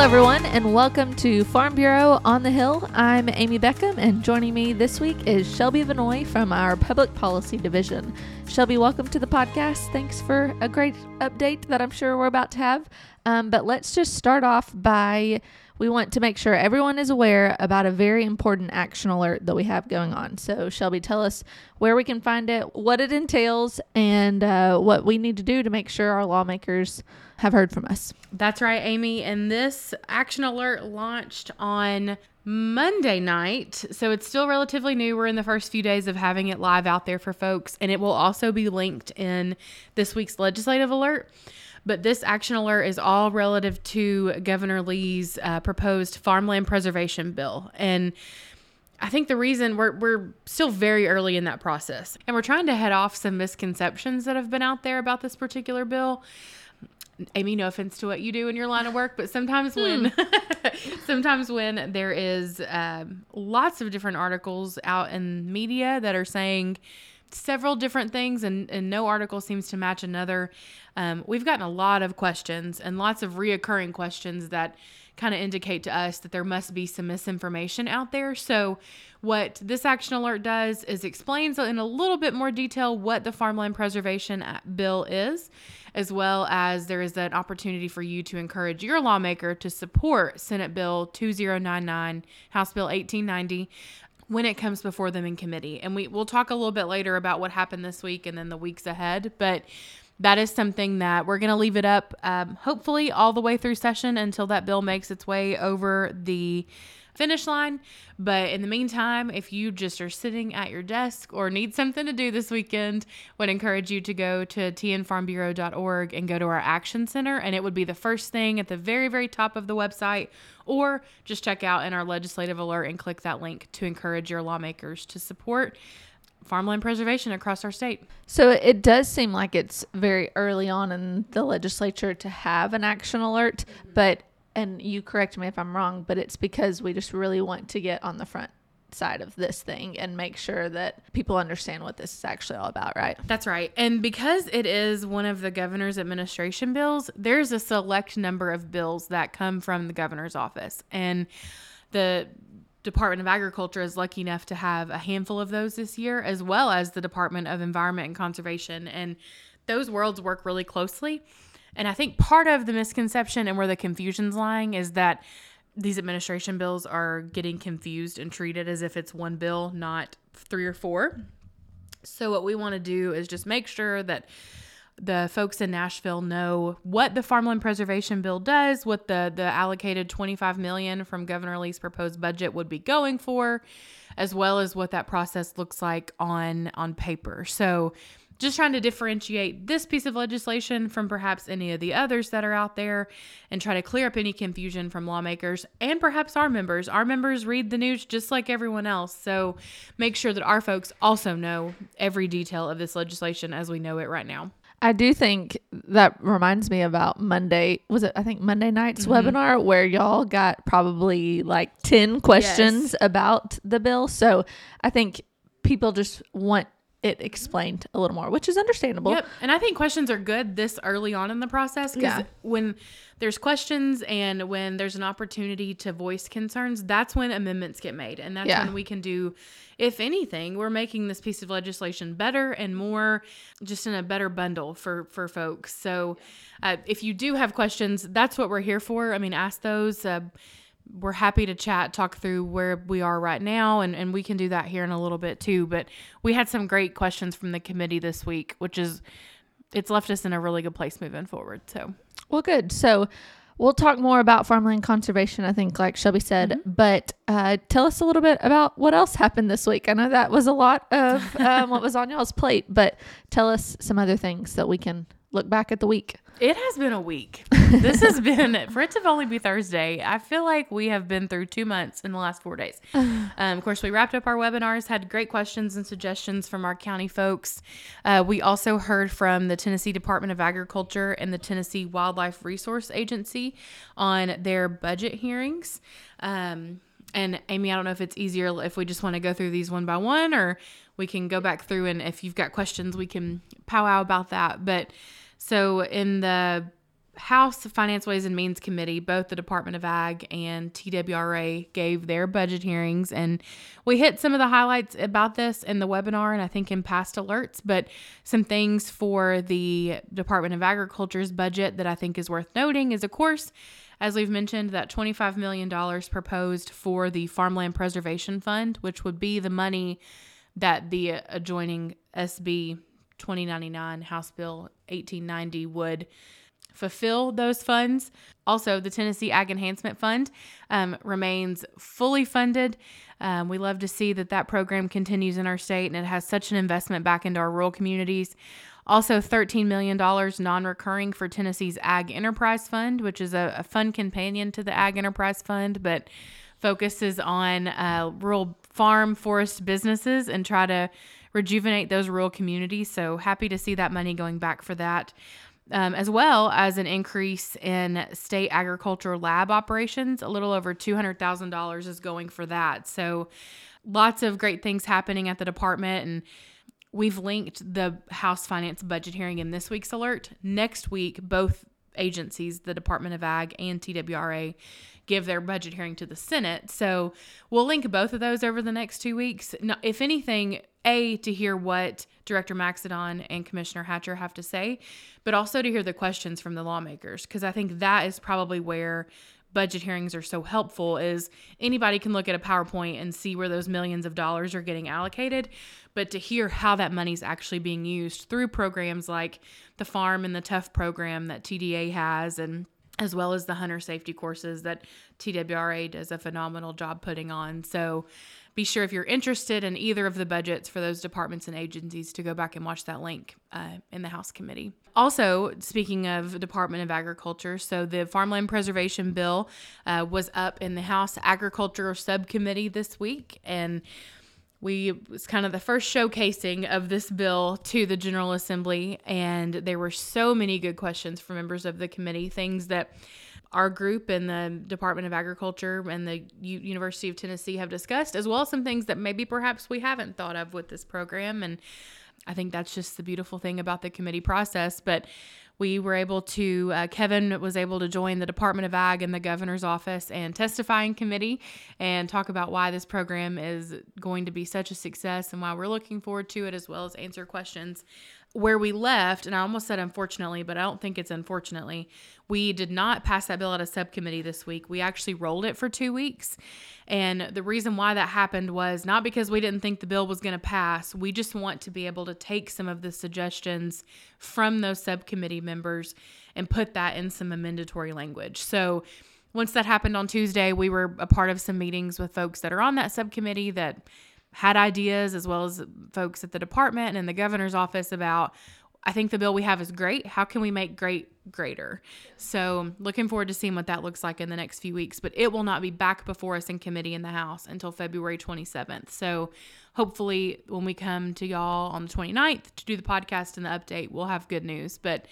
Hello, everyone, and welcome to Farm Bureau on the Hill. I'm Amy Beckham, and joining me this week is Shelby Vannoy from our Public Policy Division. Shelby, welcome to the podcast. Thanks for a great update that I'm sure we're about to have. Um, but let's just start off by we want to make sure everyone is aware about a very important action alert that we have going on. So, Shelby, tell us where we can find it, what it entails, and uh, what we need to do to make sure our lawmakers have heard from us. That's right, Amy. And this action alert launched on Monday night. So it's still relatively new. We're in the first few days of having it live out there for folks. And it will also be linked in this week's legislative alert. But this action alert is all relative to Governor Lee's uh, proposed farmland preservation bill. And I think the reason we're, we're still very early in that process and we're trying to head off some misconceptions that have been out there about this particular bill. Amy, no offense to what you do in your line of work, but sometimes when sometimes when there is um, lots of different articles out in media that are saying several different things and, and no article seems to match another. Um, we've gotten a lot of questions and lots of reoccurring questions that kind of indicate to us that there must be some misinformation out there. So what this action alert does is explains in a little bit more detail what the farmland preservation bill is as well as there is an opportunity for you to encourage your lawmaker to support Senate Bill 2099, House Bill 1890 when it comes before them in committee. And we we'll talk a little bit later about what happened this week and then the weeks ahead, but that is something that we're going to leave it up um, hopefully all the way through session until that bill makes its way over the finish line. But in the meantime, if you just are sitting at your desk or need something to do this weekend, would encourage you to go to tnfarmbureau.org and go to our action center and it would be the first thing at the very very top of the website or just check out in our legislative alert and click that link to encourage your lawmakers to support farmland preservation across our state. So it does seem like it's very early on in the legislature to have an action alert, but and you correct me if I'm wrong, but it's because we just really want to get on the front side of this thing and make sure that people understand what this is actually all about, right? That's right. And because it is one of the governor's administration bills, there's a select number of bills that come from the governor's office. And the Department of Agriculture is lucky enough to have a handful of those this year, as well as the Department of Environment and Conservation. And those worlds work really closely. And I think part of the misconception and where the confusion's lying is that these administration bills are getting confused and treated as if it's one bill, not three or four. So what we want to do is just make sure that the folks in Nashville know what the farmland preservation bill does, what the the allocated 25 million from Governor Lee's proposed budget would be going for, as well as what that process looks like on on paper. So just trying to differentiate this piece of legislation from perhaps any of the others that are out there and try to clear up any confusion from lawmakers and perhaps our members. Our members read the news just like everyone else. So make sure that our folks also know every detail of this legislation as we know it right now. I do think that reminds me about Monday. Was it, I think, Monday night's mm-hmm. webinar where y'all got probably like 10 questions yes. about the bill. So I think people just want it explained a little more, which is understandable. Yep. And I think questions are good this early on in the process because yeah. when there's questions and when there's an opportunity to voice concerns, that's when amendments get made. And that's yeah. when we can do, if anything, we're making this piece of legislation better and more just in a better bundle for, for folks. So uh, if you do have questions, that's what we're here for. I mean, ask those. Uh, we're happy to chat, talk through where we are right now, and, and we can do that here in a little bit too. But we had some great questions from the committee this week, which is it's left us in a really good place moving forward. So, well, good. So, we'll talk more about farmland conservation, I think, like Shelby said. Mm-hmm. But uh, tell us a little bit about what else happened this week. I know that was a lot of um, what was on y'all's plate, but tell us some other things that we can look back at the week. It has been a week. this has been for it to only be Thursday. I feel like we have been through two months in the last four days. Um, of course, we wrapped up our webinars, had great questions and suggestions from our county folks. Uh, we also heard from the Tennessee Department of Agriculture and the Tennessee Wildlife Resource Agency on their budget hearings. Um, and Amy, I don't know if it's easier if we just want to go through these one by one, or we can go back through and if you've got questions, we can powwow about that. But so in the House Finance Ways and Means Committee, both the Department of Ag and TWRA gave their budget hearings. And we hit some of the highlights about this in the webinar and I think in past alerts, but some things for the Department of Agriculture's budget that I think is worth noting is, of course, as we've mentioned, that $25 million proposed for the Farmland Preservation Fund, which would be the money that the adjoining SB 2099 House Bill 1890 would fulfill those funds. Also, the Tennessee Ag Enhancement Fund um, remains fully funded. Um, we love to see that that program continues in our state and it has such an investment back into our rural communities. Also, $13 million non recurring for Tennessee's Ag Enterprise Fund, which is a, a fund companion to the Ag Enterprise Fund, but focuses on uh, rural farm forest businesses and try to rejuvenate those rural communities. So happy to see that money going back for that. Um, as well as an increase in state agriculture lab operations. A little over $200,000 is going for that. So, lots of great things happening at the department. And we've linked the House Finance budget hearing in this week's alert. Next week, both agencies, the Department of Ag and TWRA, give their budget hearing to the Senate. So we'll link both of those over the next two weeks. If anything, A, to hear what Director Maxedon and Commissioner Hatcher have to say, but also to hear the questions from the lawmakers, because I think that is probably where budget hearings are so helpful is anybody can look at a PowerPoint and see where those millions of dollars are getting allocated, but to hear how that money's actually being used through programs like the farm and the tough program that TDA has and as well as the hunter safety courses that TWRA does a phenomenal job putting on. So be sure if you're interested in either of the budgets for those departments and agencies to go back and watch that link uh, in the House committee. Also, speaking of Department of Agriculture, so the Farmland Preservation Bill uh, was up in the House Agriculture Subcommittee this week, and we was kind of the first showcasing of this bill to the General Assembly, and there were so many good questions from members of the committee, things that our group and the Department of Agriculture and the U- University of Tennessee have discussed, as well as some things that maybe perhaps we haven't thought of with this program. And I think that's just the beautiful thing about the committee process. But we were able to, uh, Kevin was able to join the Department of Ag and the governor's office and testifying committee and talk about why this program is going to be such a success and why we're looking forward to it, as well as answer questions where we left, and I almost said unfortunately, but I don't think it's unfortunately, we did not pass that bill at a subcommittee this week. We actually rolled it for two weeks. And the reason why that happened was not because we didn't think the bill was going to pass. We just want to be able to take some of the suggestions from those subcommittee members and put that in some amendatory language. So once that happened on Tuesday, we were a part of some meetings with folks that are on that subcommittee that had ideas as well as folks at the department and in the governor's office about I think the bill we have is great. How can we make great greater? So, looking forward to seeing what that looks like in the next few weeks, but it will not be back before us in committee in the House until February 27th. So, hopefully, when we come to y'all on the 29th to do the podcast and the update, we'll have good news. But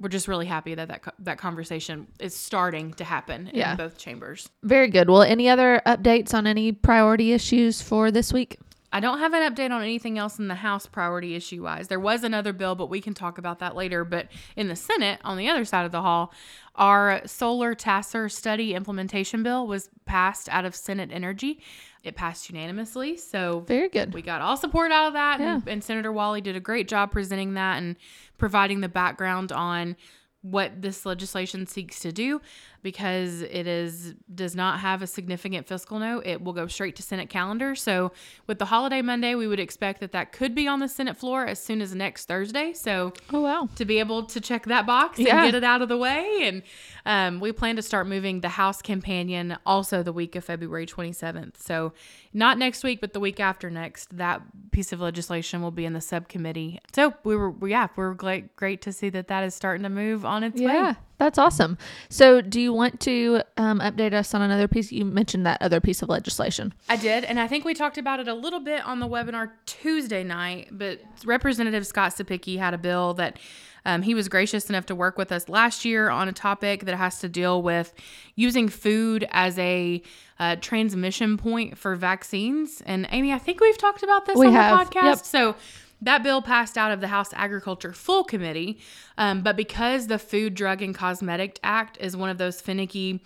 we're just really happy that that, that conversation is starting to happen yeah. in both chambers. Very good. Well, any other updates on any priority issues for this week? I don't have an update on anything else in the House priority issue wise. There was another bill, but we can talk about that later. But in the Senate, on the other side of the hall, our solar TACIR study implementation bill was passed out of Senate Energy. It passed unanimously. So very good. We got all support out of that. Yeah. And, and Senator Walley did a great job presenting that and providing the background on what this legislation seeks to do because it is does not have a significant fiscal note. It will go straight to senate calendar. So with the holiday monday we would expect that that could be on the senate floor as soon as next thursday. So oh wow. to be able to check that box and get it out of the way. And um, we plan to start moving the house companion also the week of february 27th so not next week but the week after next that piece of legislation will be in the subcommittee. So we were yeah we are great great to see that that is starting to move on its yeah. way that's awesome. So, do you want to um, update us on another piece? You mentioned that other piece of legislation. I did, and I think we talked about it a little bit on the webinar Tuesday night. But Representative Scott Cepicky had a bill that um, he was gracious enough to work with us last year on a topic that has to deal with using food as a uh, transmission point for vaccines. And Amy, I think we've talked about this we on have. the podcast. Yep. So That bill passed out of the House Agriculture Full Committee, um, but because the Food, Drug, and Cosmetic Act is one of those finicky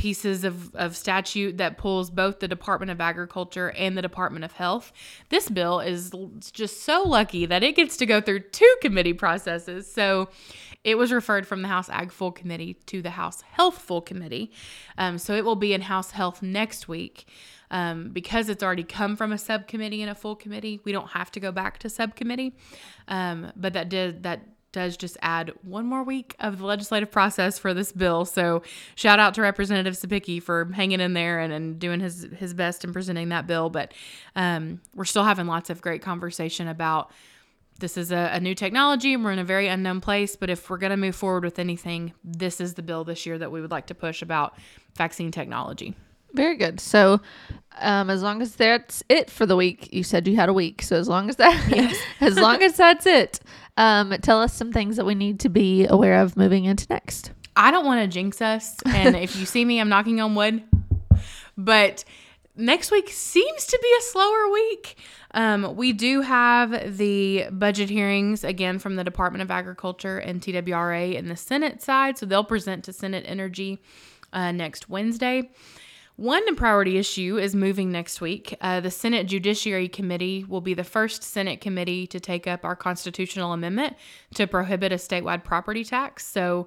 pieces of, of statute that pulls both the Department of Agriculture and the Department of Health. This bill is just so lucky that it gets to go through two committee processes. So it was referred from the House Ag Full Committee to the House Health Full Committee. Um, so it will be in House Health next week. Um, because it's already come from a subcommittee and a full committee, we don't have to go back to subcommittee. Um, but that did that does just add one more week of the legislative process for this bill. So shout out to Representative Cepicky for hanging in there and, and doing his his best in presenting that bill. But um, we're still having lots of great conversation about this is a, a, new technology and we're in a very unknown place. But if we're going to move forward with anything, this is the bill this year that we would like to push about vaccine technology. Very good. So, um, as long as that's it for the week, you said you had a week. So as long as that, yes. as long as that's it, um, tell us some things that we need to be aware of moving into next. I don't want to jinx us, and if you see me, I'm knocking on wood. But next week seems to be a slower week. Um, we do have the budget hearings again from the Department of Agriculture and TWRA in the Senate side, so they'll present to Senate Energy uh, next Wednesday. One priority issue is moving next week. Uh, the Senate Judiciary Committee will be the first Senate committee to take up our constitutional amendment to prohibit a statewide property tax. So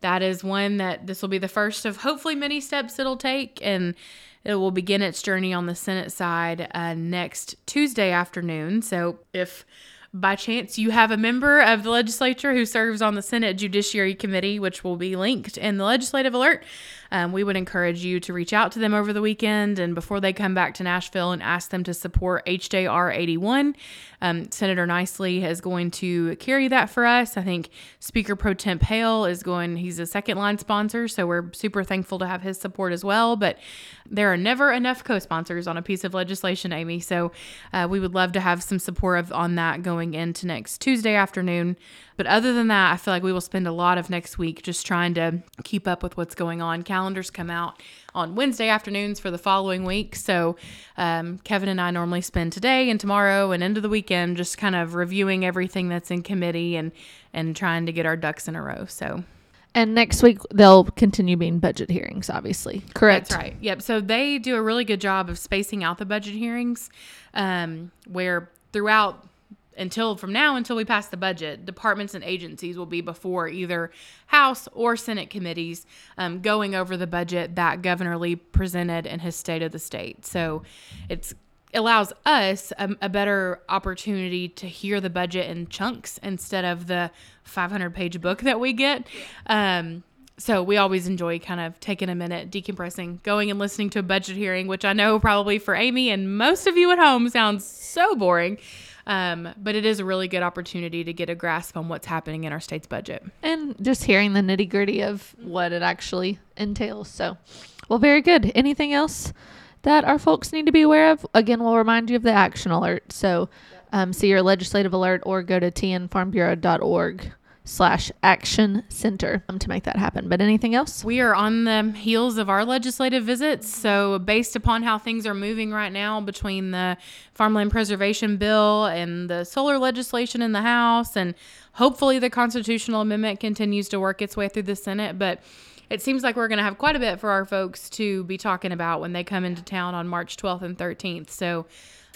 that is one that this will be the first of hopefully many steps it'll take. And it will begin its journey on the Senate side uh, next Tuesday afternoon. So if by chance you have a member of the legislature who serves on the Senate Judiciary Committee, which will be linked in the legislative alert, um, we would encourage you to reach out to them over the weekend and before they come back to Nashville and ask them to support HJR 81. Um, Senator Niceley is going to carry that for us. I think Speaker Pro Temp Haile is going, he's a second line sponsor, so we're super thankful to have his support as well. But there are never enough co sponsors on a piece of legislation, Amy. So uh, we would love to have some support of, on that going into next Tuesday afternoon. But other than that, I feel like we will spend a lot of next week just trying to keep up with what's going on. Calendars come out on Wednesday afternoons for the following week. So um, Kevin and I normally spend today and tomorrow and into the weekend just kind of reviewing everything that's in committee and and trying to get our ducks in a row. So. And next week they'll continue being budget hearings, obviously. Correct. That's right. Yep. So they do a really good job of spacing out the budget hearings, um, where throughout until from now until we pass the budget, departments and agencies will be before either House or Senate committees um, going over the budget that Governor Lee presented in his State of the State. So it's allows us a, a, better opportunity to hear the budget in chunks instead of the 500 page book that we get. Um, so we always enjoy kind of taking a minute, decompressing, going and listening to a budget hearing, which I know probably for Amy and most of you at home sounds so boring. Um, but it is a really good opportunity to get a grasp on what's happening in our state's budget. And just hearing the nitty gritty of what it actually entails. So, well, very good. Anything else that our folks need to be aware of? Again, we'll remind you of the action alert. So, um, see your legislative alert or go to tnfarmbureau.org slash action center um, to make that happen. But anything else? We are on the heels of our legislative visits. So, based upon how things are moving right now between the farmland preservation bill and the solar legislation in the House, and hopefully the constitutional amendment continues to work its way through the Senate. But it seems like we're going to have quite a bit for our folks to be talking about when they come into town on March 12th and 13th. So,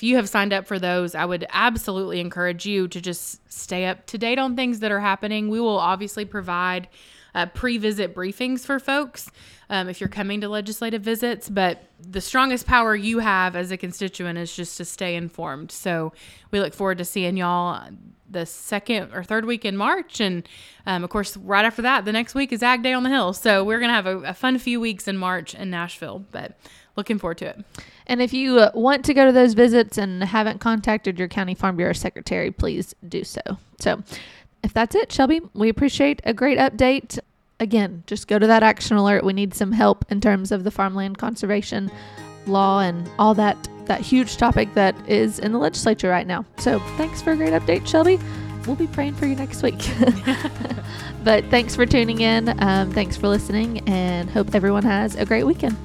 if you have signed up for those, I would absolutely encourage you to just stay up to date on things that are happening. We will obviously provide uh, pre visit briefings for folks um, if you're coming to legislative visits, but the strongest power you have as a constituent is just to stay informed. So we look forward to seeing y'all the second or third week in March. And um, of course, right after that, the next week is Ag Day on the Hill. So we're going to have a, a fun few weeks in March in Nashville. But looking forward to it. And if you uh, want to go to those visits and haven't contacted your county farm bureau secretary, please do so. So, if that's it, Shelby, we appreciate a great update. Again, just go to that action alert. We need some help in terms of the farmland conservation law and all that that huge topic that is in the legislature right now. So, thanks for a great update, Shelby. We'll be praying for you next week. but thanks for tuning in. Um, thanks for listening, and hope everyone has a great weekend.